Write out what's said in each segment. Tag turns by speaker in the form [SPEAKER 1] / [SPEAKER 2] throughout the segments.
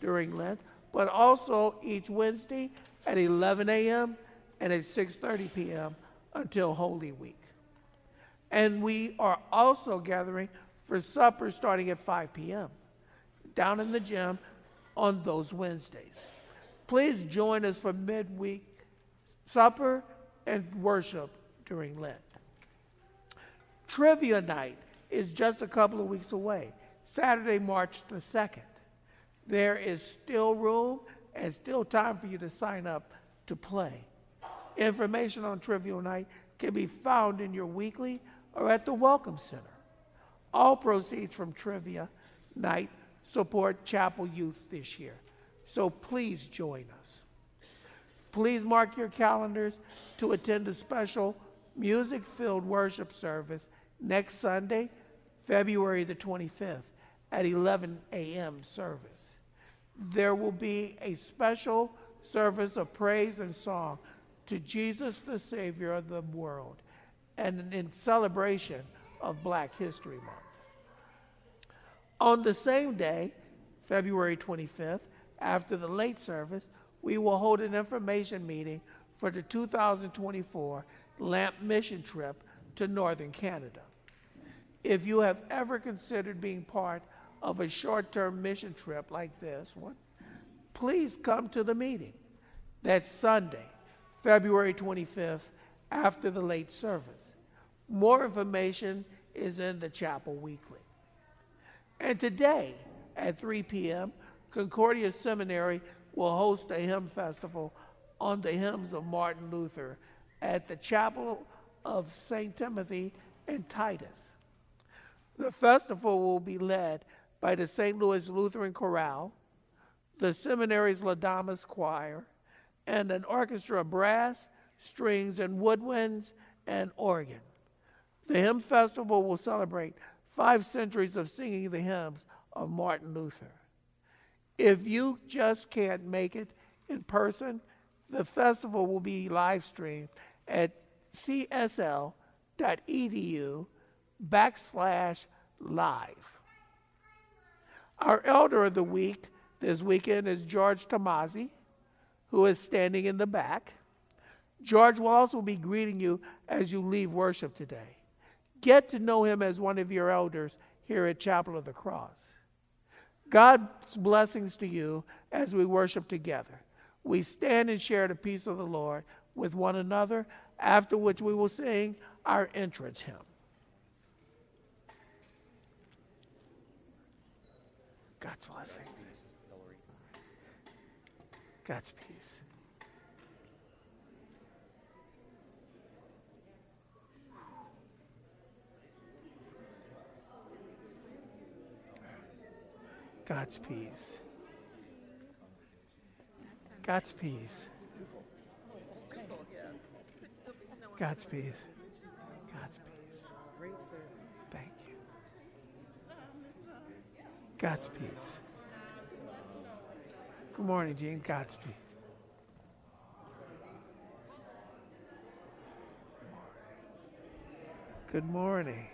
[SPEAKER 1] during Lent, but also each Wednesday at 11 a.m. and at 6:30 p.m. until Holy Week. And we are also gathering for supper starting at 5 p.m. down in the gym on those Wednesdays. Please join us for midweek supper and worship during Lent. Trivia night is just a couple of weeks away, Saturday, March the 2nd. There is still room and still time for you to sign up to play. Information on Trivia night can be found in your weekly or at the Welcome Center. All proceeds from Trivia night support Chapel Youth this year. So please join us. Please mark your calendars to attend a special music filled worship service next Sunday, February the 25th at 11 a.m. service. There will be a special service of praise and song to Jesus, the Savior of the world, and in celebration of Black History Month. On the same day, February 25th, after the late service, we will hold an information meeting for the 2024 LAMP mission trip to Northern Canada. If you have ever considered being part of a short term mission trip like this one, please come to the meeting. That's Sunday, February 25th, after the late service. More information is in the Chapel Weekly. And today at 3 p.m., Concordia Seminary will host a hymn festival on the hymns of Martin Luther at the Chapel of St. Timothy and Titus. The festival will be led by the St. Louis Lutheran Chorale, the seminary's Laudamus Choir, and an orchestra of brass, strings, and woodwinds and organ. The hymn festival will celebrate five centuries of singing the hymns of Martin Luther. If you just can't make it in person, the festival will be live streamed at csl.edu backslash live. Our elder of the week this weekend is George Tamazi, who is standing in the back. George will also be greeting you as you leave worship today. Get to know him as one of your elders here at Chapel of the Cross. God's blessings to you as we worship together. We stand and share the peace of the Lord with one another, after which we will sing our entrance hymn. God's blessing. God's peace. God's peace. God's peace. God's peace. God's peace. Good morning, Gene. God's peace. Good morning.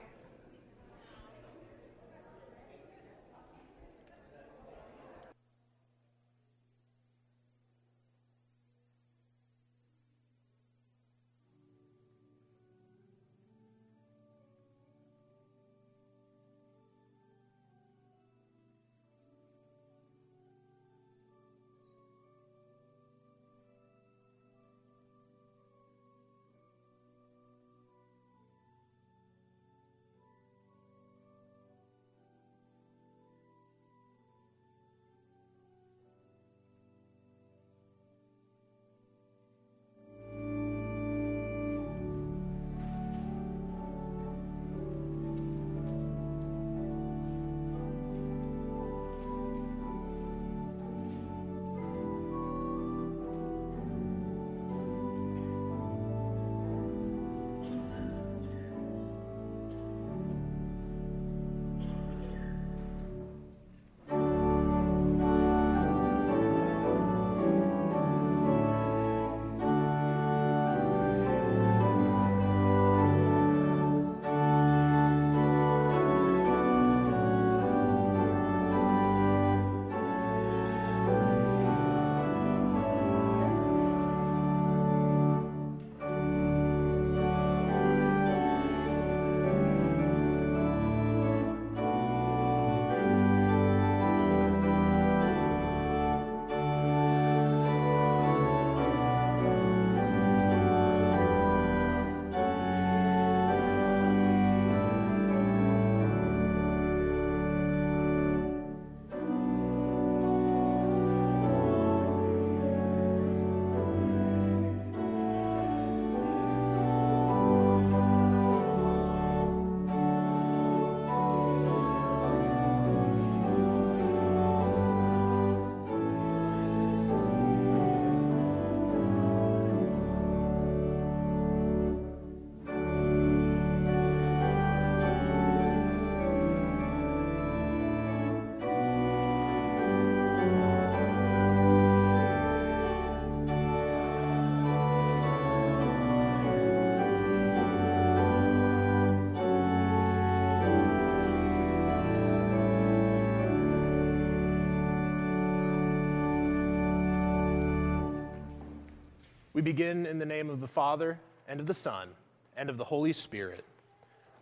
[SPEAKER 2] We begin in the name of the Father, and of the Son, and of the Holy Spirit.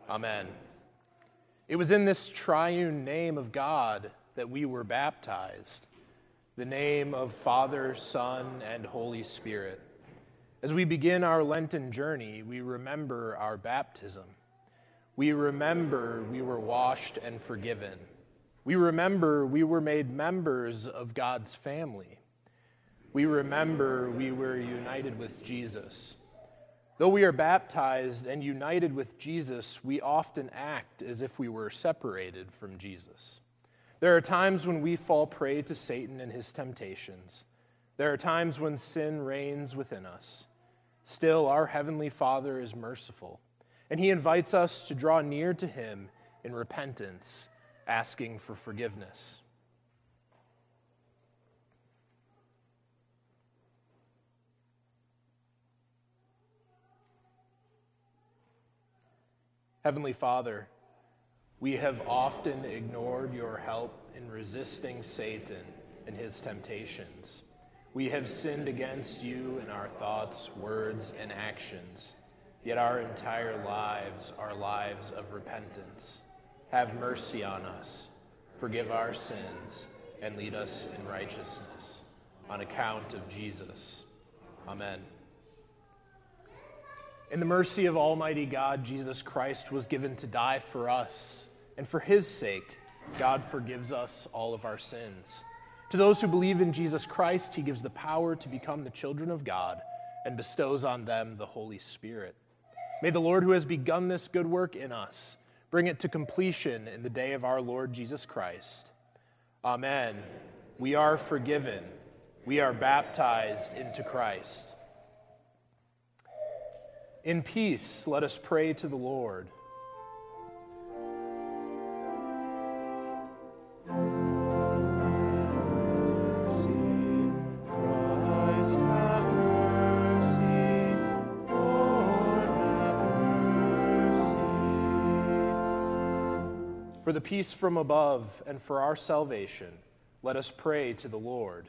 [SPEAKER 2] Amen. It was in this triune name of God that we were baptized, the name of Father, Son, and Holy Spirit. As we begin our Lenten journey, we remember our baptism. We remember we were washed and forgiven. We remember we were made members of God's family we remember we were united with Jesus. Though we are baptized and united with Jesus, we often act as if we were separated from Jesus. There are times when we fall prey to Satan and his temptations. There are times when sin reigns within us. Still, our Heavenly Father is merciful, and He invites us to draw near to Him in repentance, asking for forgiveness. Heavenly Father, we have often ignored your help in resisting Satan and his temptations. We have sinned against you in our thoughts, words, and actions. Yet our entire lives are lives of repentance. Have mercy on us, forgive our sins, and lead us in righteousness. On account of Jesus. Amen. In the mercy of Almighty God, Jesus Christ was given to die for us, and for his sake, God forgives us all of our sins. To those who believe in Jesus Christ, he gives the power to become the children of God and bestows on them the Holy Spirit. May the Lord, who has begun this good work in us, bring it to completion in the day of our Lord Jesus Christ. Amen. We are forgiven. We are baptized into Christ. In peace, let us pray to the Lord. For the peace from above and for our salvation, let us pray to the Lord.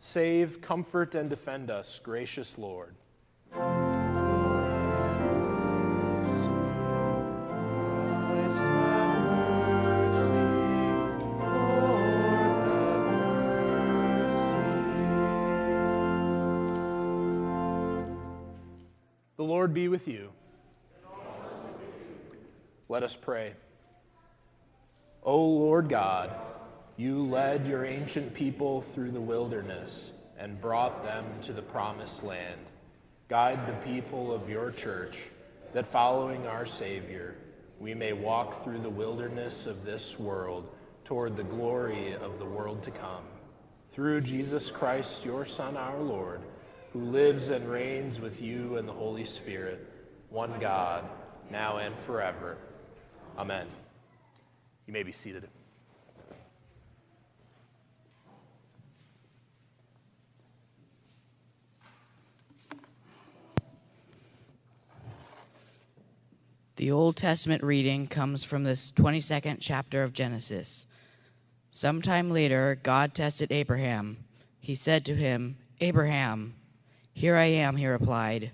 [SPEAKER 2] Save, comfort, and defend us, gracious Lord. The Lord be with you. Let us pray. O Lord God, you led your ancient people through the wilderness and brought them to the promised land. Guide the people of your church that following our Savior, we may walk through the wilderness of this world toward the glory of the world to come. Through Jesus Christ, your Son, our Lord, who lives and reigns with you and the Holy Spirit, one God, now and forever. Amen. You may be seated.
[SPEAKER 3] The Old Testament reading comes from this 22nd chapter of Genesis. Sometime later, God tested Abraham. He said to him, Abraham, here I am, he replied.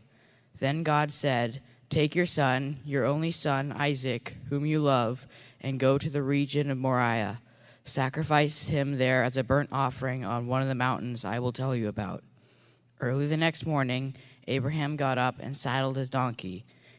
[SPEAKER 3] Then God said, Take your son, your only son, Isaac, whom you love, and go to the region of Moriah. Sacrifice him there as a burnt offering on one of the mountains I will tell you about. Early the next morning, Abraham got up and saddled his donkey.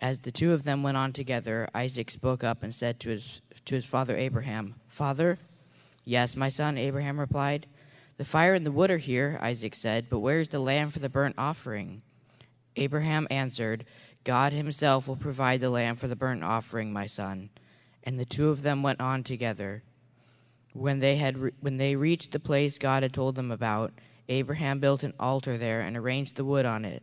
[SPEAKER 3] As the two of them went on together, Isaac spoke up and said to his, to his father Abraham, Father? Yes, my son, Abraham replied. The fire and the wood are here, Isaac said, but where is the lamb for the burnt offering? Abraham answered, God himself will provide the lamb for the burnt offering, my son. And the two of them went on together. When they had re- when they reached the place God had told them about, Abraham built an altar there and arranged the wood on it.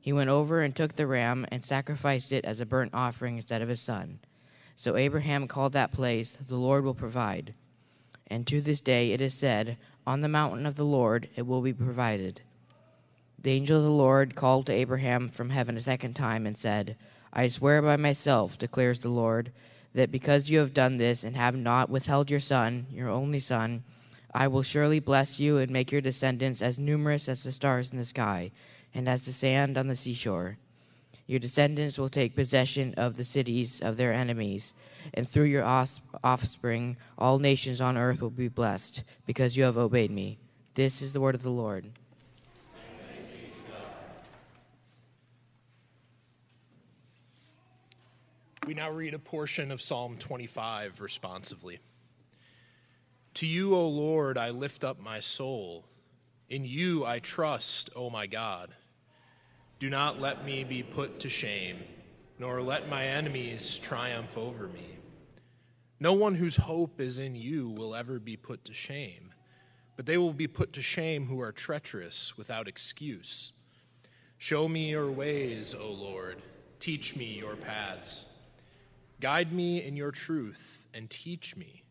[SPEAKER 3] He went over and took the ram and sacrificed it as a burnt offering instead of his son. So Abraham called that place, The Lord will provide. And to this day it is said, On the mountain of the Lord it will be provided. The angel of the Lord called to Abraham from heaven a second time and said, I swear by myself, declares the Lord, that because you have done this and have not withheld your son, your only son, I will surely bless you and make your descendants as numerous as the stars in the sky and as the sand on the seashore. Your descendants will take possession of the cities of their enemies, and through your offspring, all nations on earth will be blessed, because you have obeyed me. This is the word of the Lord.
[SPEAKER 2] We now read a portion of Psalm 25 responsively. To you, O Lord, I lift up my soul. In you I trust, O my God. Do not let me be put to shame, nor let my enemies triumph over me. No one whose hope is in you will ever be put to shame, but they will be put to shame who are treacherous without excuse. Show me your ways, O Lord. Teach me your paths. Guide me in your truth and teach me,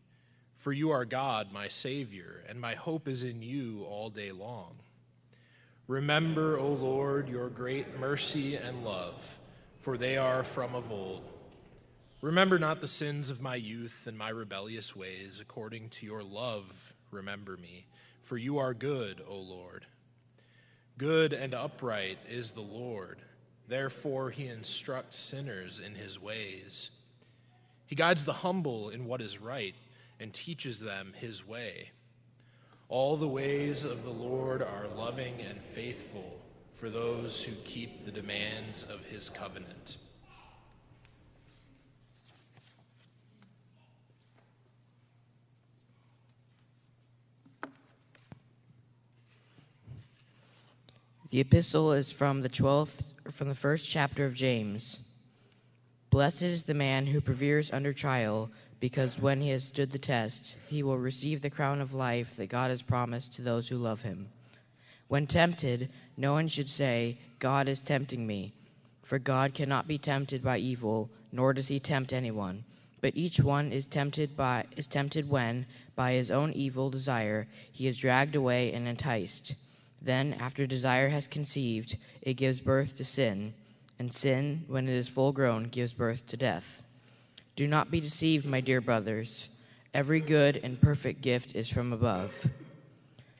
[SPEAKER 2] for you are God, my Savior, and my hope is in you all day long. Remember, O Lord, your great mercy and love, for they are from of old. Remember not the sins of my youth and my rebellious ways. According to your love, remember me, for you are good, O Lord. Good and upright is the Lord. Therefore, he instructs sinners in his ways. He guides the humble in what is right and teaches them his way. All the ways of the Lord are loving and faithful for those who keep the demands of his covenant.
[SPEAKER 3] The epistle is from the 12th from the first chapter of James. Blessed is the man who perseveres under trial because when he has stood the test, he will receive the crown of life that God has promised to those who love him. When tempted, no one should say, God is tempting me. For God cannot be tempted by evil, nor does he tempt anyone. But each one is tempted by is tempted when, by his own evil desire, he is dragged away and enticed. Then, after desire has conceived, it gives birth to sin, and sin, when it is full grown, gives birth to death. Do not be deceived, my dear brothers. Every good and perfect gift is from above,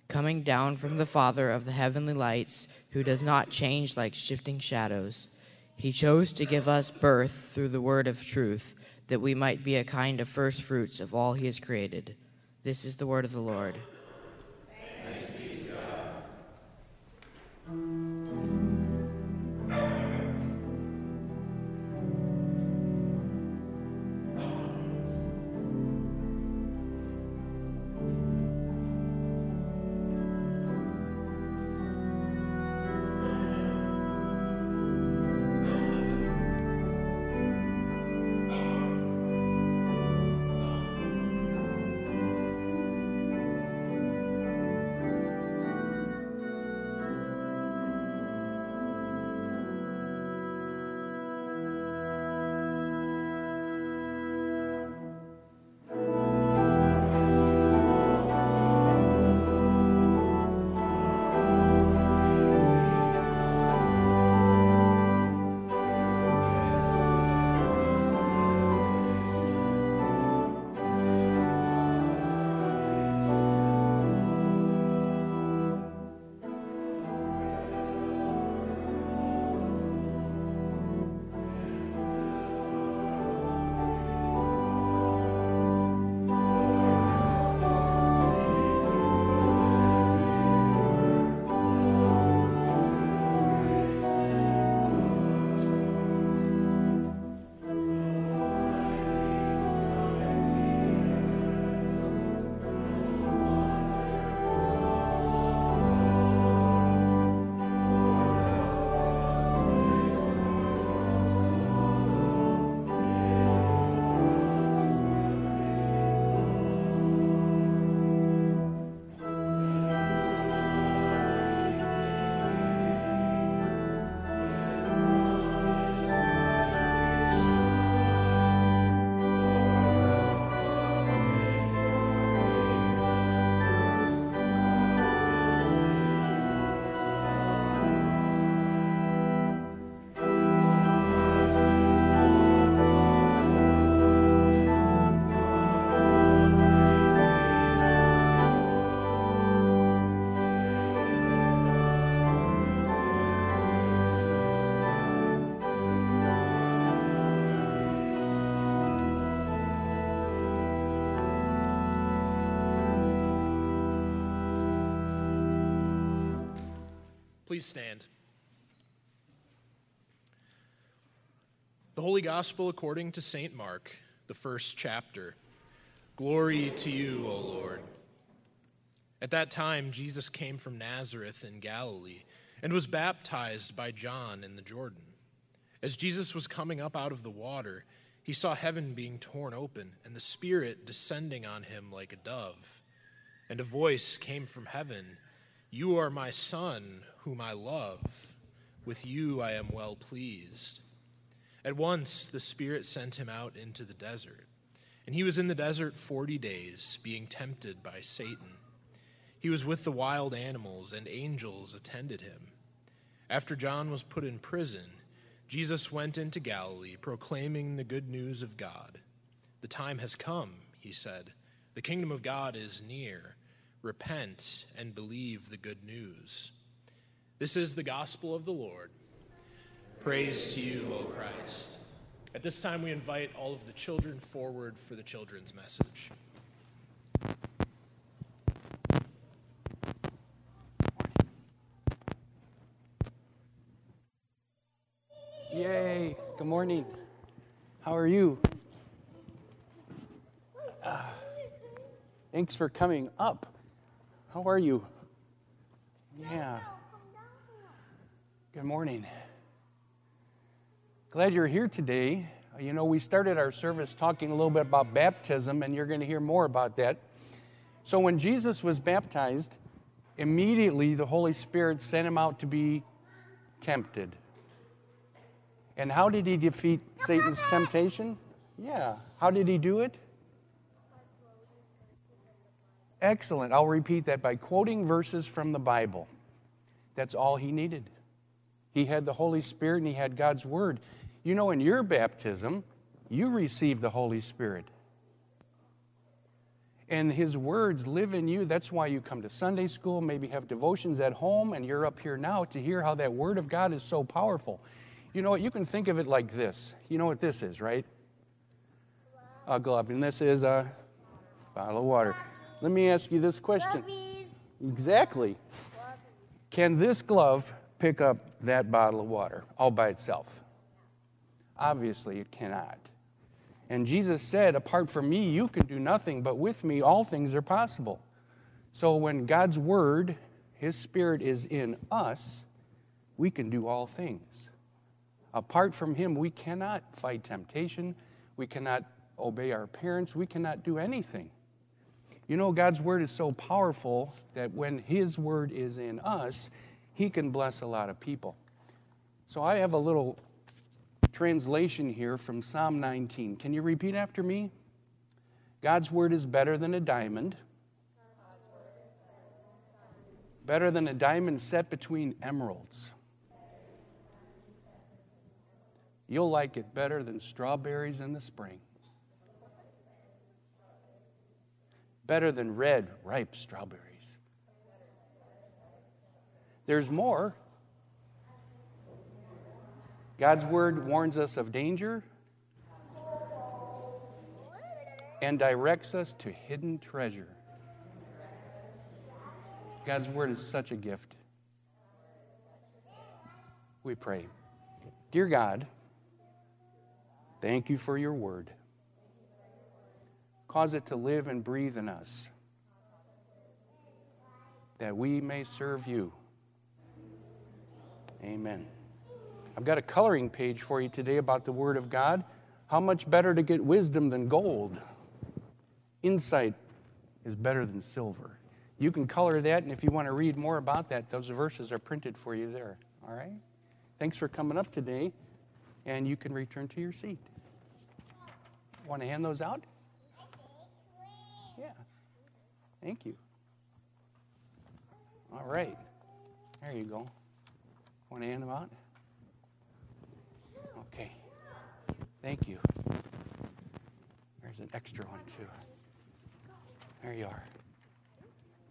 [SPEAKER 3] coming down from the Father of the heavenly lights, who does not change like shifting shadows. He chose to give us birth through the word of truth, that we might be a kind of first fruits of all he has created. This is the word of the Lord.
[SPEAKER 2] Please stand. The Holy Gospel according to St. Mark, the first chapter. Glory to you, O Lord. At that time, Jesus came from Nazareth in Galilee and was baptized by John in the Jordan. As Jesus was coming up out of the water, he saw heaven being torn open and the Spirit descending on him like a dove. And a voice came from heaven You are my Son, whom I love. With you I am well pleased. At once the Spirit sent him out into the desert. And he was in the desert forty days, being tempted by Satan. He was with the wild animals, and angels attended him. After John was put in prison, Jesus went into Galilee, proclaiming the good news of God. The time has come, he said. The kingdom of God is near. Repent and believe the good news. This is the gospel of the Lord. Praise to you, O Christ. At this time, we invite all of the children forward for the children's message.
[SPEAKER 4] Yay. Good morning. How are you? Uh, thanks for coming up. How are you? Yeah. Good morning. Glad you're here today. You know, we started our service talking a little bit about baptism, and you're going to hear more about that. So, when Jesus was baptized, immediately the Holy Spirit sent him out to be tempted. And how did he defeat Satan's temptation? Yeah. How did he do it? Excellent. I'll repeat that by quoting verses from the Bible. That's all he needed. He had the Holy Spirit and he had God's Word. You know, in your baptism, you receive the Holy Spirit. And his words live in you. That's why you come to Sunday school, maybe have devotions at home, and you're up here now to hear how that Word of God is so powerful. You know what? You can think of it like this. You know what this is, right? A glove. And this is a bottle of water. Let me ask you this question. Exactly. Can this glove pick up that bottle of water all by itself? Obviously, it cannot. And Jesus said, Apart from me, you can do nothing, but with me, all things are possible. So when God's Word, His Spirit is in us, we can do all things. Apart from Him, we cannot fight temptation. We cannot obey our parents. We cannot do anything. You know, God's Word is so powerful that when His Word is in us, He can bless a lot of people. So I have a little translation here from Psalm 19. Can you repeat after me? God's Word is better than a diamond. Better than a diamond set between emeralds. You'll like it better than strawberries in the spring. Better than red, ripe strawberries. There's more. God's word warns us of danger and directs us to hidden treasure. God's word is such a gift. We pray. Dear God, Thank you for your word. Cause it to live and breathe in us that we may serve you. Amen. I've got a coloring page for you today about the Word of God. How much better to get wisdom than gold? Insight is better than silver. You can color that, and if you want to read more about that, those verses are printed for you there. All right? Thanks for coming up today and you can return to your seat. Want to hand those out? Yeah. Thank you. All right. There you go. Want to hand them out? Okay. Thank you. There's an extra one, too. There you are.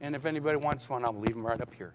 [SPEAKER 4] And if anybody wants one, I'll leave them right up here.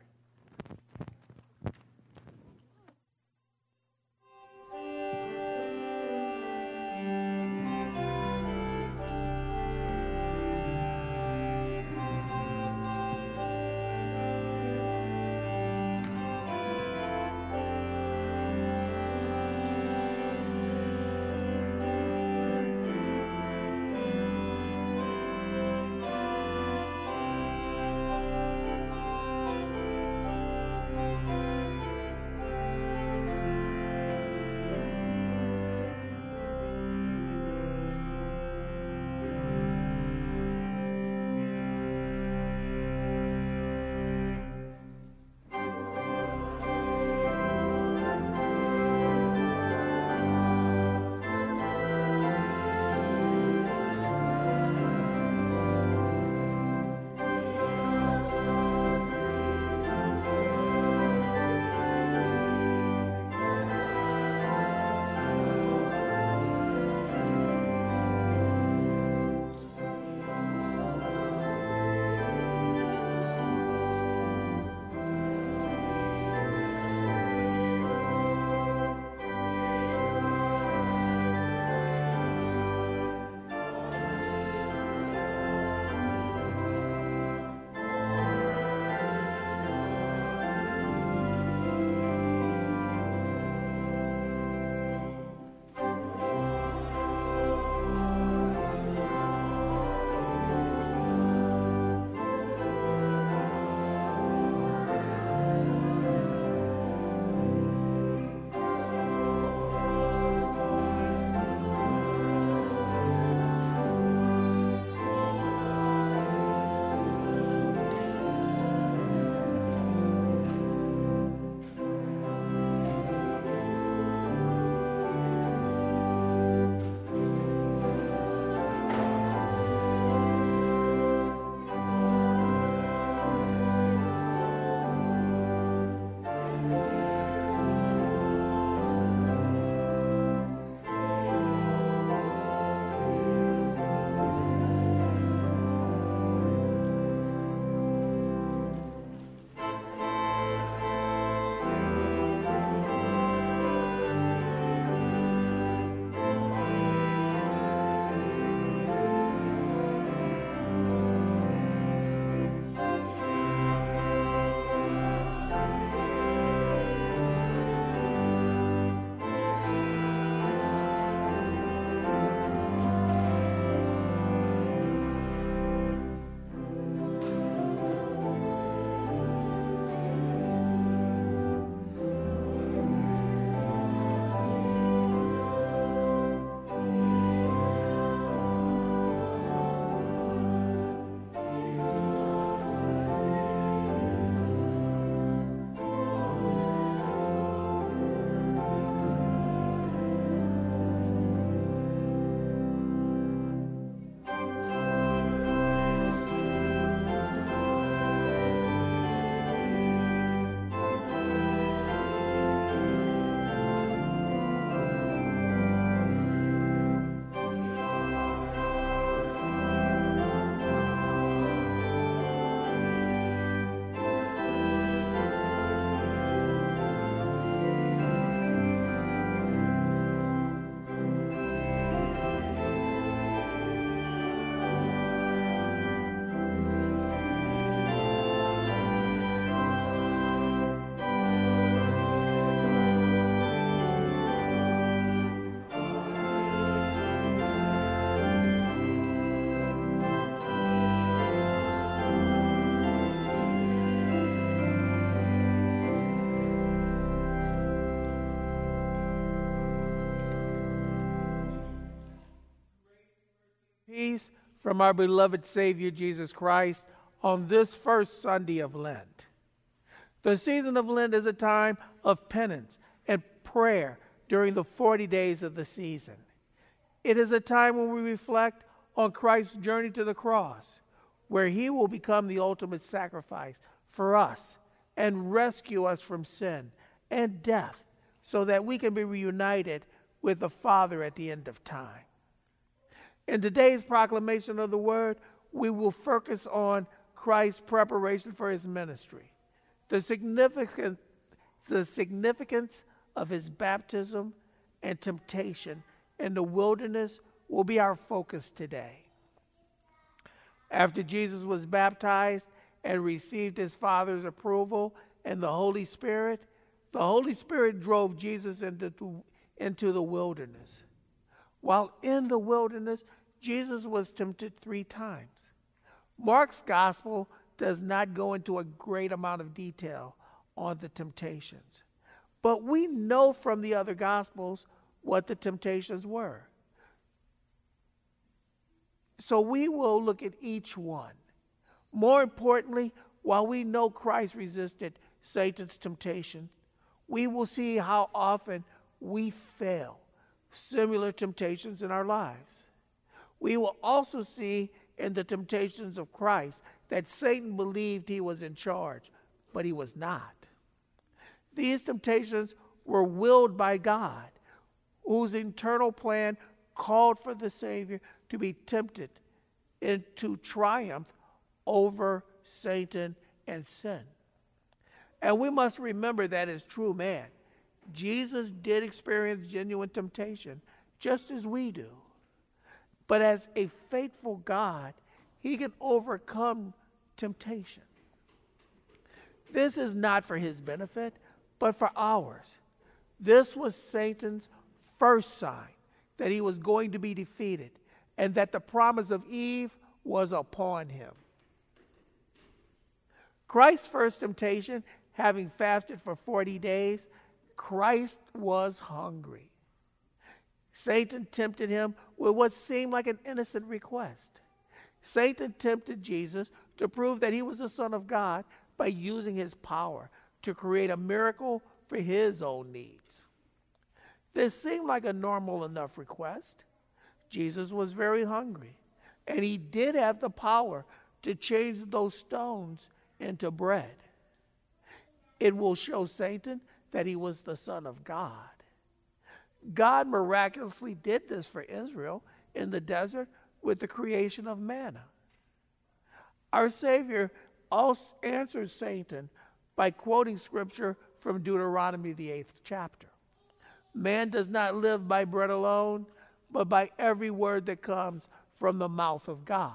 [SPEAKER 1] From our beloved Savior Jesus Christ on this first Sunday of Lent. The season of Lent is a time of penance and prayer during the 40 days of the season. It is a time when we reflect on Christ's journey to the cross, where he will become the ultimate sacrifice for us and rescue us from sin and death so that we can be reunited with the Father at the end of time. In today's proclamation of the word, we will focus on Christ's preparation for his ministry, the significance, the significance of his baptism and temptation in the wilderness will be our focus today. After Jesus was baptized and received his Father's approval and the Holy Spirit, the Holy Spirit drove Jesus into, into the wilderness. While in the wilderness, Jesus was tempted three times. Mark's gospel does not go into a great amount of detail on the temptations, but we know from the other gospels what the temptations were. So we will look at each one. More importantly, while we know Christ resisted Satan's temptation, we will see how often we fail similar temptations in our lives. We will also see in the temptations of Christ that Satan believed he was in charge, but he was not. These temptations were willed by God, whose eternal plan called for the Savior to be tempted into triumph over Satan and sin. And we must remember that as true man, Jesus did experience genuine temptation, just as we do. But as a faithful God, he can overcome temptation. This is not for his benefit, but for ours. This was Satan's first sign that he was going to be defeated and that the promise of Eve was upon him. Christ's first temptation, having fasted for 40 days, Christ was hungry. Satan tempted him with what seemed like an innocent request. Satan tempted Jesus to prove that he was the Son of God by using his power to create a miracle for his own needs. This seemed like a normal enough request. Jesus was very hungry, and he did have the power to change those stones into bread. It will show Satan that he was the Son of God. God miraculously did this for Israel in the desert with the creation of manna. Our Savior also answers Satan by quoting scripture from Deuteronomy, the eighth chapter. Man does not live by bread alone, but by every word that comes from the mouth of God.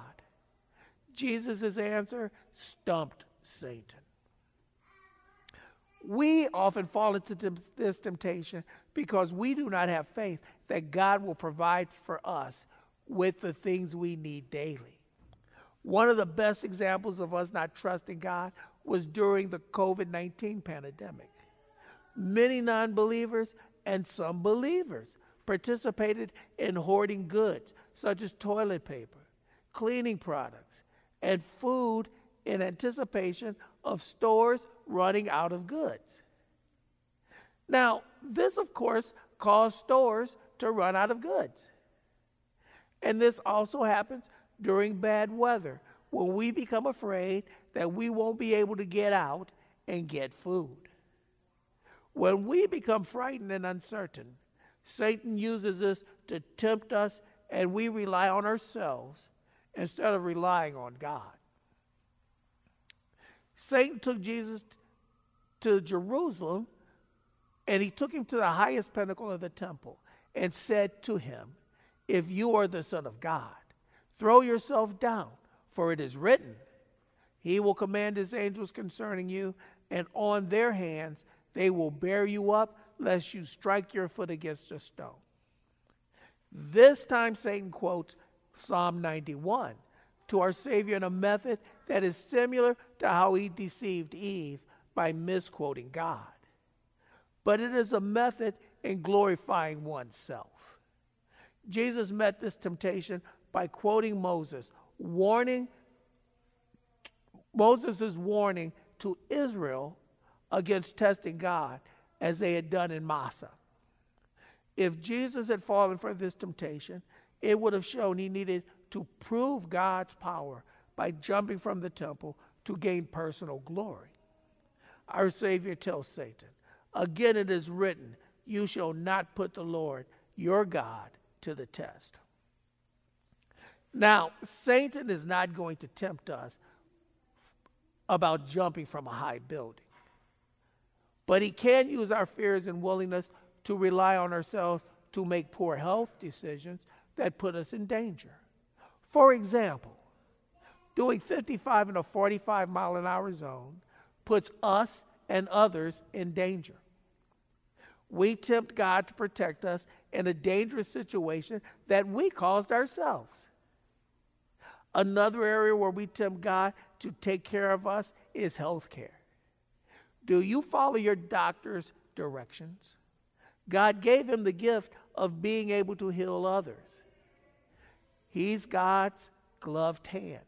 [SPEAKER 1] Jesus' answer stumped Satan. We often fall into this temptation because we do not have faith that God will provide for us with the things we need daily. One of the best examples of us not trusting God was during the COVID 19 pandemic. Many non believers and some believers participated in hoarding goods such as toilet paper, cleaning products, and food in anticipation of stores running out of goods. Now, this, of course, caused stores to run out of goods. And this also happens during bad weather when we become afraid that we won't be able to get out and get food. When we become frightened and uncertain, Satan uses this to tempt us and we rely on ourselves instead of relying on God. Satan took Jesus to Jerusalem and he took him to the highest pinnacle of the temple and said to him, If you are the Son of God, throw yourself down, for it is written, He will command His angels concerning you, and on their hands they will bear you up, lest you strike your foot against a stone. This time, Satan quotes Psalm 91 to our Savior in a method that is similar to how he deceived Eve by misquoting God. But it is a method in glorifying oneself. Jesus met this temptation by quoting Moses, warning Moses' warning to Israel against testing God as they had done in Massah. If Jesus had fallen for this temptation, it would have shown he needed to prove God's power by jumping from the temple to gain personal glory. Our Savior tells Satan, Again it is written, You shall not put the Lord your God to the test. Now, Satan is not going to tempt us about jumping from a high building. But he can use our fears and willingness to rely on ourselves to make poor health decisions that put us in danger. For example, doing 55 in a 45 mile an hour zone puts us and others in danger. We tempt God to protect us in a dangerous situation that we caused ourselves. Another area where we tempt God to take care of us is health care. Do you follow your doctor's directions? God gave him the gift of being able to heal others. He's God's gloved hand.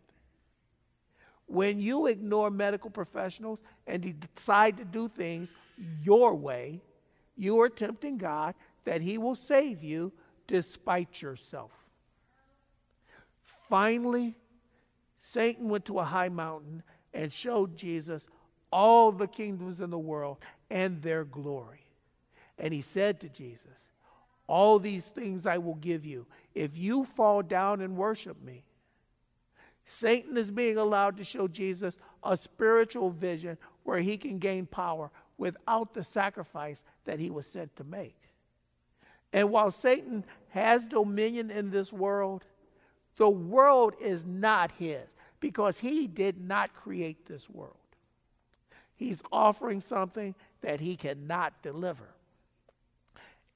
[SPEAKER 1] When you ignore medical professionals and decide to do things your way, you are tempting God that He will save you despite yourself. Finally, Satan went to a high mountain and showed Jesus all the kingdoms in the world and their glory. And he said to Jesus, All these things I will give you if you fall down and worship me. Satan is being allowed to show Jesus a spiritual vision where he can gain power without the sacrifice that he was sent to make. And while Satan has dominion in this world, the world is not his because he did not create this world. He's offering something that he cannot deliver.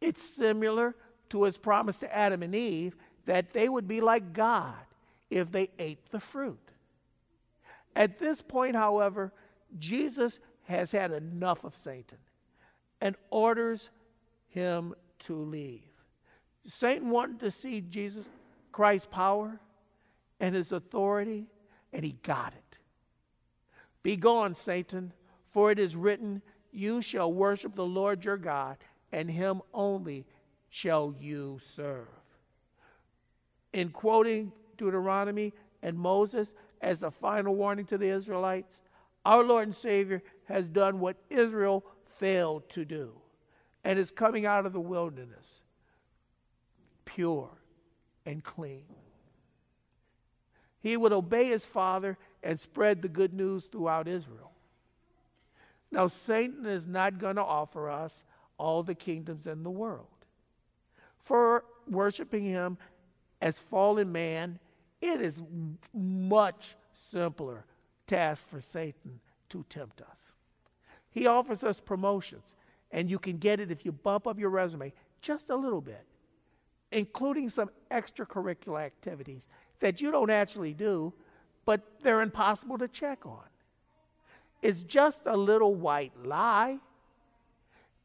[SPEAKER 1] It's similar to his promise to Adam and Eve that they would be like God if they ate the fruit. At this point, however, Jesus has had enough of Satan and orders him to leave. Satan wanted to see Jesus Christ's power and his authority, and he got it. Be gone, Satan, for it is written, You shall worship the Lord your God, and him only shall you serve. In quoting Deuteronomy and Moses as the final warning to the Israelites, our Lord and Savior has done what Israel failed to do and is coming out of the wilderness pure and clean. He would obey his father and spread the good news throughout Israel. Now, Satan is not going to offer us all the kingdoms in the world. For worshiping him as fallen man, it is much simpler task for Satan to tempt us. He offers us promotions, and you can get it if you bump up your resume just a little bit, including some extracurricular activities that you don't actually do, but they're impossible to check on. It's just a little white lie.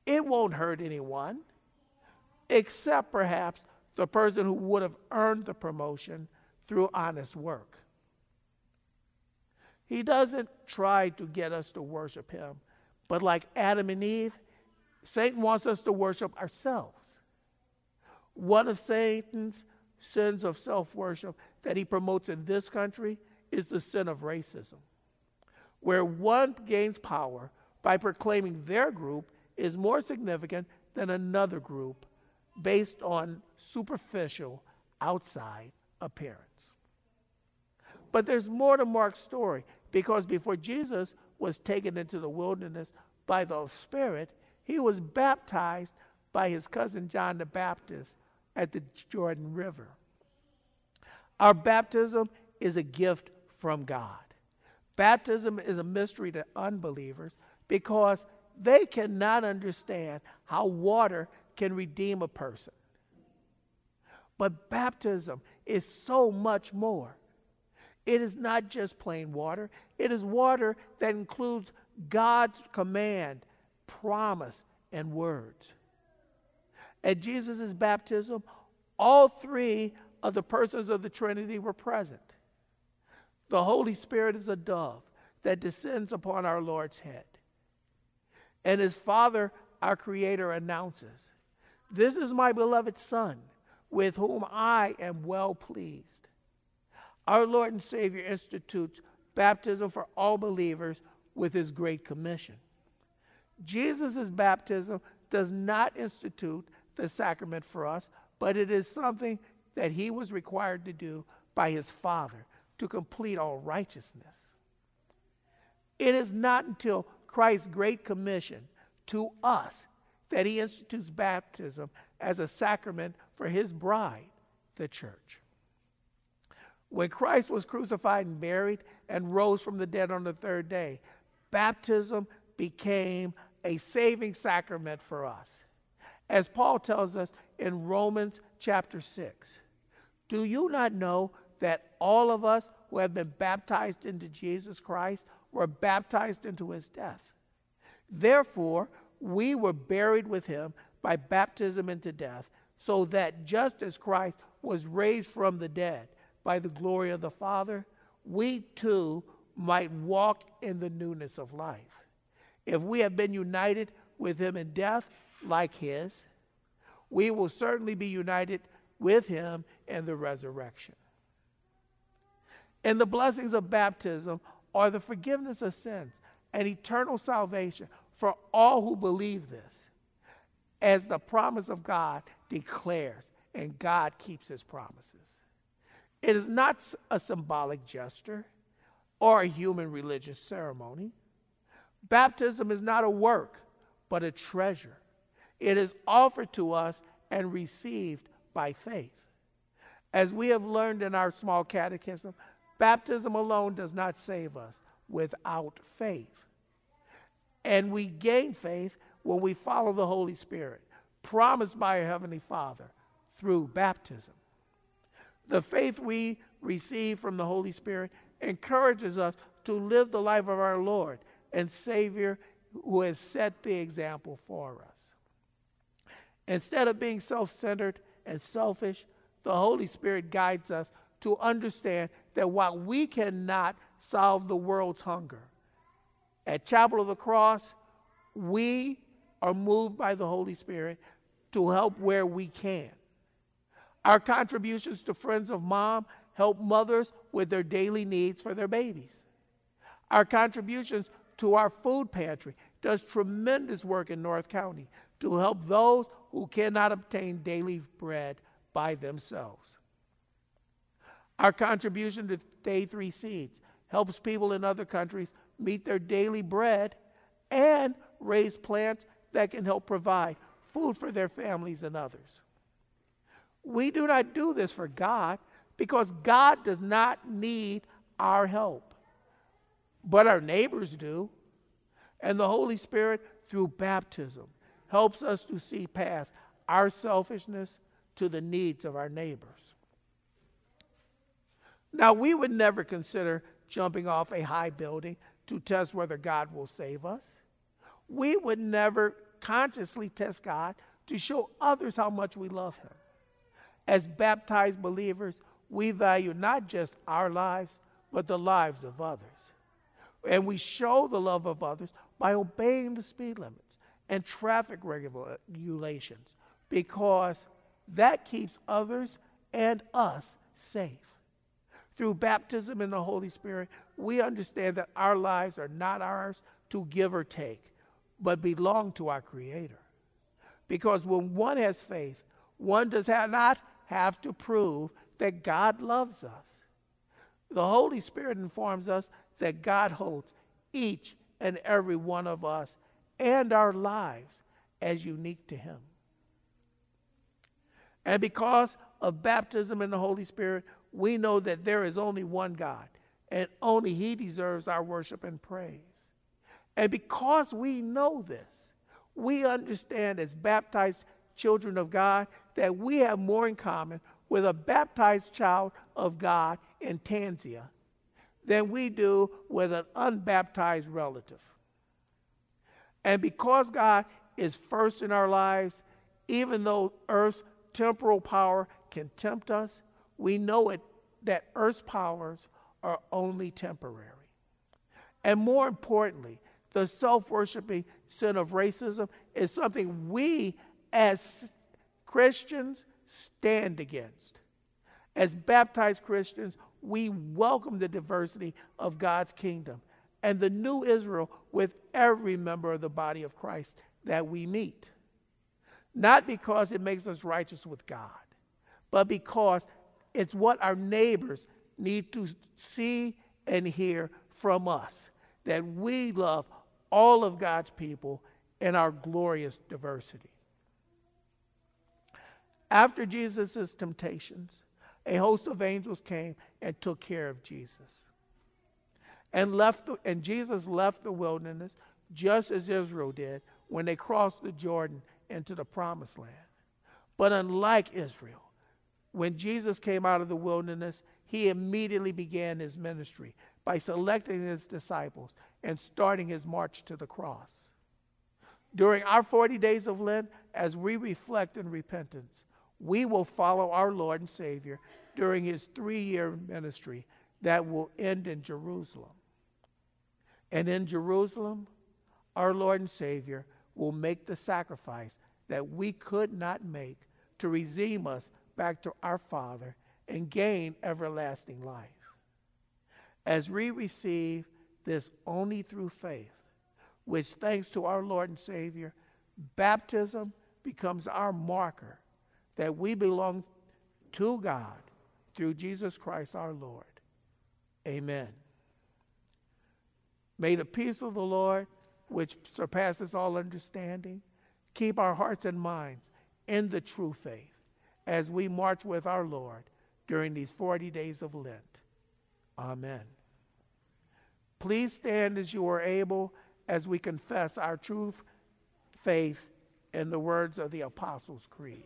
[SPEAKER 1] It won't hurt anyone, except perhaps the person who would have earned the promotion through honest work. He doesn't try to get us to worship him, but like Adam and Eve, Satan wants us to worship ourselves. One of Satan's sins of self worship that he promotes in this country is the sin of racism, where one gains power by proclaiming their group is more significant than another group based on superficial outside appearance. But there's more to Mark's story because before Jesus was taken into the wilderness by the Spirit, he was baptized by his cousin John the Baptist at the Jordan River. Our baptism is a gift from God. Baptism is a mystery to unbelievers because they cannot understand how water can redeem a person. But baptism is so much more. It is not just plain water, it is water that includes God's command, promise, and words. At Jesus' baptism, all three of the persons of the Trinity were present. The Holy Spirit is a dove that descends upon our Lord's head. And his Father, our Creator, announces, This is my beloved Son, with whom I am well pleased. Our Lord and Savior institutes baptism for all believers with his great commission. Jesus' baptism does not institute the sacrament for us, but it is something that he was required to do by his Father to complete all righteousness. It is not until Christ's great commission to us that he institutes baptism as a sacrament for his bride, the church. When Christ was crucified and buried and rose from the dead on the third day, baptism became a saving sacrament for us. As Paul tells us in Romans chapter 6, do you not know that all of us who have been baptized into Jesus Christ were baptized into his death? Therefore, we were buried with him by baptism into death, so that just as Christ was raised from the dead by the glory of the Father, we too might walk in the newness of life. If we have been united with him in death like his, we will certainly be united with him in the resurrection. And the blessings of baptism are the forgiveness of sins and eternal salvation for all who believe this, as the promise of God declares, and God keeps his promises. It is not a symbolic gesture or a human religious ceremony. Baptism is not a work, but a treasure. It is offered to us and received by faith. As we have learned in our small catechism, baptism alone does not save us without faith. And we gain faith when we follow the Holy Spirit, promised by our Heavenly Father through baptism. The faith we receive from the Holy Spirit encourages us to live the life of our Lord and Savior who has set the example for us. Instead of being self centered and selfish, the Holy Spirit guides us to understand that while we cannot solve the world's hunger, at Chapel of the Cross, we are moved by the Holy Spirit to help where we can. Our contributions to Friends of Mom help mothers with their daily needs for their babies. Our contributions to our food pantry does tremendous work in North County to help those who cannot obtain daily bread by themselves. Our contribution to Day 3 Seeds helps people in other countries meet their daily bread and raise plants that can help provide food for their families and others. We do not do this for God because God does not need our help, but our neighbors do. And the Holy Spirit, through baptism, helps us to see past our selfishness to the needs of our neighbors. Now, we would never consider jumping off a high building to test whether God will save us. We would never consciously test God to show others how much we love Him. As baptized believers, we value not just our lives, but the lives of others. And we show the love of others by obeying the speed limits and traffic regulations because that keeps others and us safe. Through baptism in the Holy Spirit, we understand that our lives are not ours to give or take, but belong to our Creator. Because when one has faith, one does not have to prove that God loves us. The Holy Spirit informs us that God holds each and every one of us and our lives as unique to Him. And because of baptism in the Holy Spirit, we know that there is only one God, and only He deserves our worship and praise. And because we know this, we understand as baptized children of God that we have more in common with a baptized child of God in Tanzania than we do with an unbaptized relative. And because God is first in our lives, even though earth's temporal power can tempt us, we know it that earth's powers are only temporary. And more importantly, the self worshiping sin of racism is something we as Christians stand against. As baptized Christians, we welcome the diversity of God's kingdom and the new Israel with every member of the body of Christ that we meet. Not because it makes us righteous with God, but because it's what our neighbors need to see and hear from us that we love all of God's people in our glorious diversity. After Jesus' temptations, a host of angels came and took care of Jesus. And, left the, and Jesus left the wilderness just as Israel did when they crossed the Jordan into the promised land. But unlike Israel, when Jesus came out of the wilderness, he immediately began his ministry by selecting his disciples and starting his march to the cross. During our 40 days of Lent, as we reflect in repentance, we will follow our Lord and Savior during his three year ministry that will end in Jerusalem. And in Jerusalem, our Lord and Savior will make the sacrifice that we could not make to redeem us back to our Father and gain everlasting life. As we receive this only through faith, which thanks to our Lord and Savior, baptism becomes our marker that we belong to God through Jesus Christ our Lord. Amen. May the peace of the Lord, which surpasses all understanding, keep our hearts and minds in the true faith as we march with our Lord during these 40 days of Lent. Amen. Please stand as you are able as we confess our true faith in the words of the Apostles' Creed.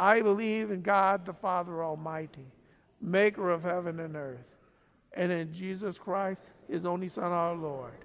[SPEAKER 1] I believe in God the Father Almighty, maker of heaven and earth, and in Jesus Christ, his only Son, our Lord,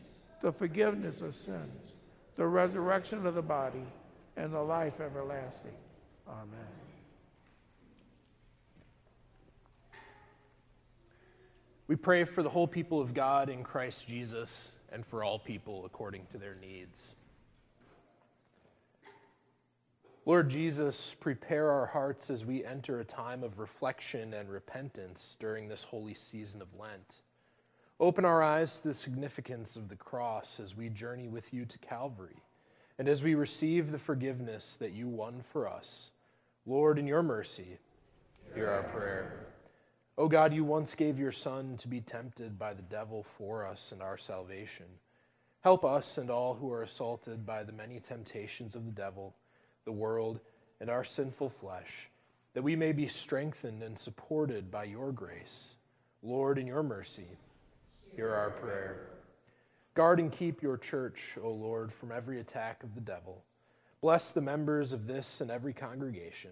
[SPEAKER 1] the forgiveness of sins, the resurrection of the body, and the life everlasting. Amen.
[SPEAKER 2] We pray for the whole people of God in Christ Jesus and for all people according to their needs. Lord Jesus, prepare our hearts as we enter a time of reflection and repentance during this holy season of Lent. Open our eyes to the significance of the cross as we journey with you to Calvary and as we receive the forgiveness that you won for us. Lord, in your mercy, hear our prayer. O God, you once gave your Son to be tempted by the devil for us and our salvation. Help us and all who are assaulted by the many temptations of the devil the world, and our sinful flesh, that we may be strengthened and supported by your grace. Lord, in your mercy, hear our prayer. Guard and keep your church, O Lord, from every attack of the devil. Bless the members of this and every congregation,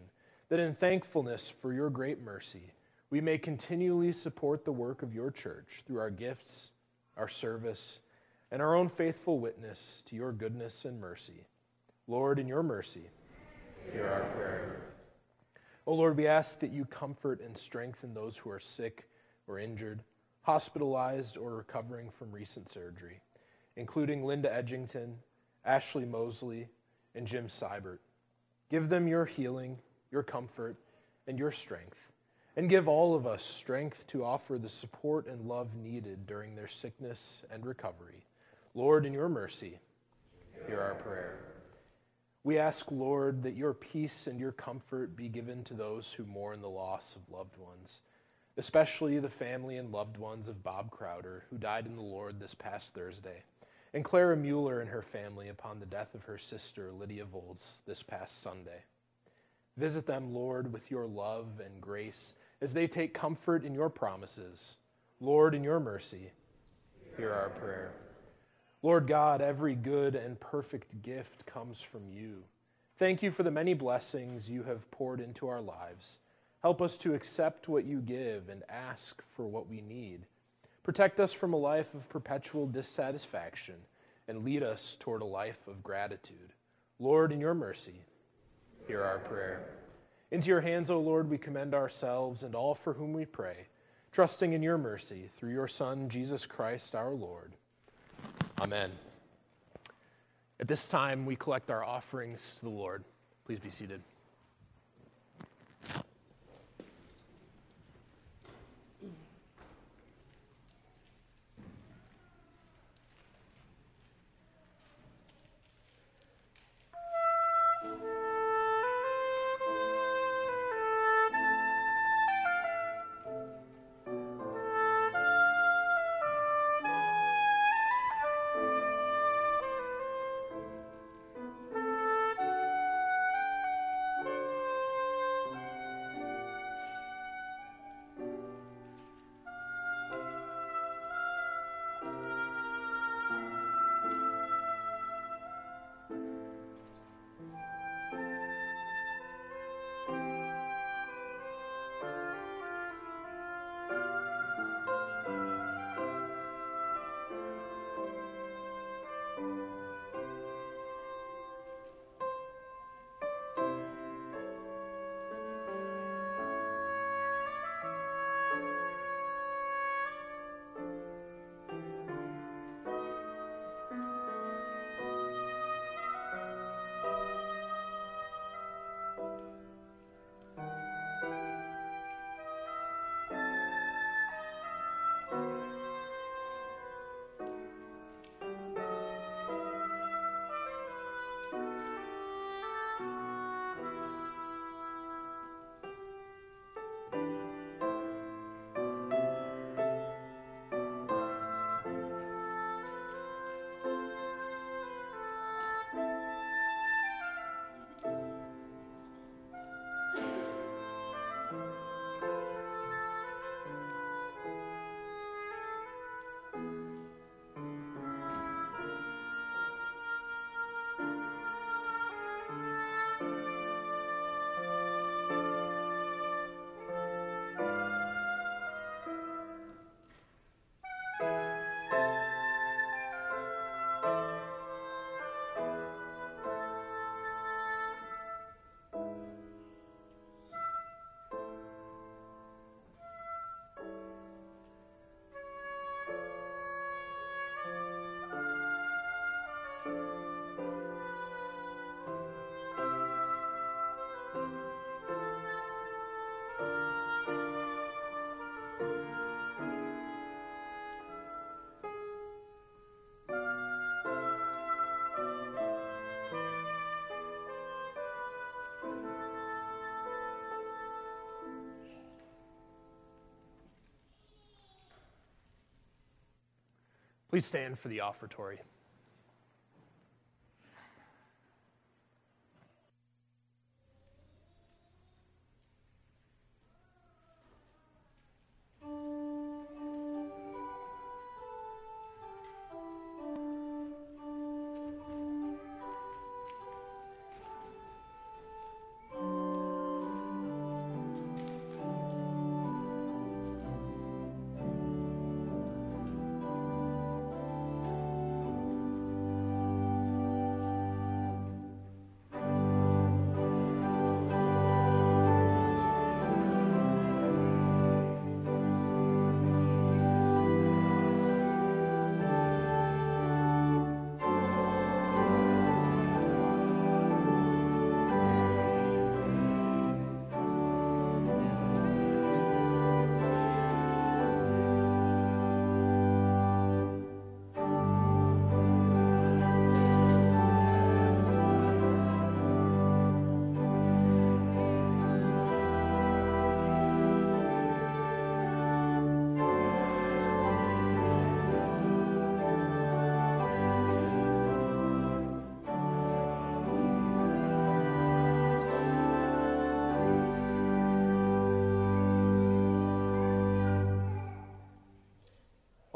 [SPEAKER 2] that in thankfulness for your great mercy, we may continually support the work of your church through our gifts, our service, and our own faithful witness to your goodness and mercy. Lord, in your mercy, hear our prayer. O Lord, we ask that you comfort and strengthen those who are sick or injured, hospitalized, or recovering from recent surgery, including Linda Edgington, Ashley Mosley, and Jim Seibert. Give them your healing, your comfort, and your strength. And give all of us strength to offer the support and love needed during their sickness and recovery. Lord, in your mercy, hear our prayer. We ask, Lord, that your peace and your comfort be given to those who mourn the loss of loved ones, especially the family and loved ones of Bob Crowder, who died in the Lord this past Thursday, and Clara Mueller and her family upon the death of her sister, Lydia Volz, this past Sunday. Visit them, Lord, with your love and grace as they take comfort in your promises. Lord, in your mercy, hear our prayer. Lord God, every good and perfect gift comes from you. Thank you for the many blessings you have poured into our lives. Help us to accept what you give and ask for what we need. Protect us from a life of perpetual dissatisfaction and lead us toward a life of gratitude. Lord, in your mercy, hear our prayer. Into your hands, O Lord, we commend ourselves and all for whom we pray, trusting in your mercy through your Son, Jesus Christ our Lord. Amen. At this time, we collect our offerings to the Lord. Please be seated. Please stand for the offertory.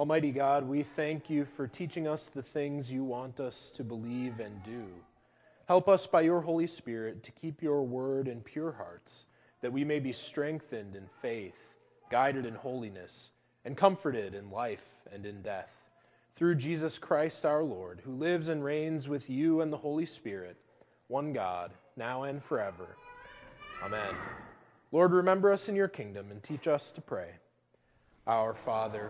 [SPEAKER 2] Almighty God, we thank you for teaching us the things you want us to believe and do. Help us by your Holy Spirit to keep your word in pure hearts, that we may be strengthened in faith, guided in holiness, and comforted in life and in death. Through Jesus Christ our Lord, who lives and reigns with you and the Holy Spirit, one God, now and forever. Amen. Lord, remember us in your kingdom and teach us to pray. Our Father,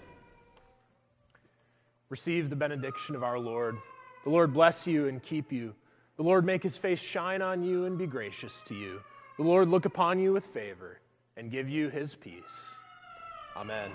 [SPEAKER 2] Receive the benediction of our Lord. The Lord bless you and keep you. The Lord make his face shine on you and be gracious to you. The Lord look upon you with favor and give you his peace. Amen.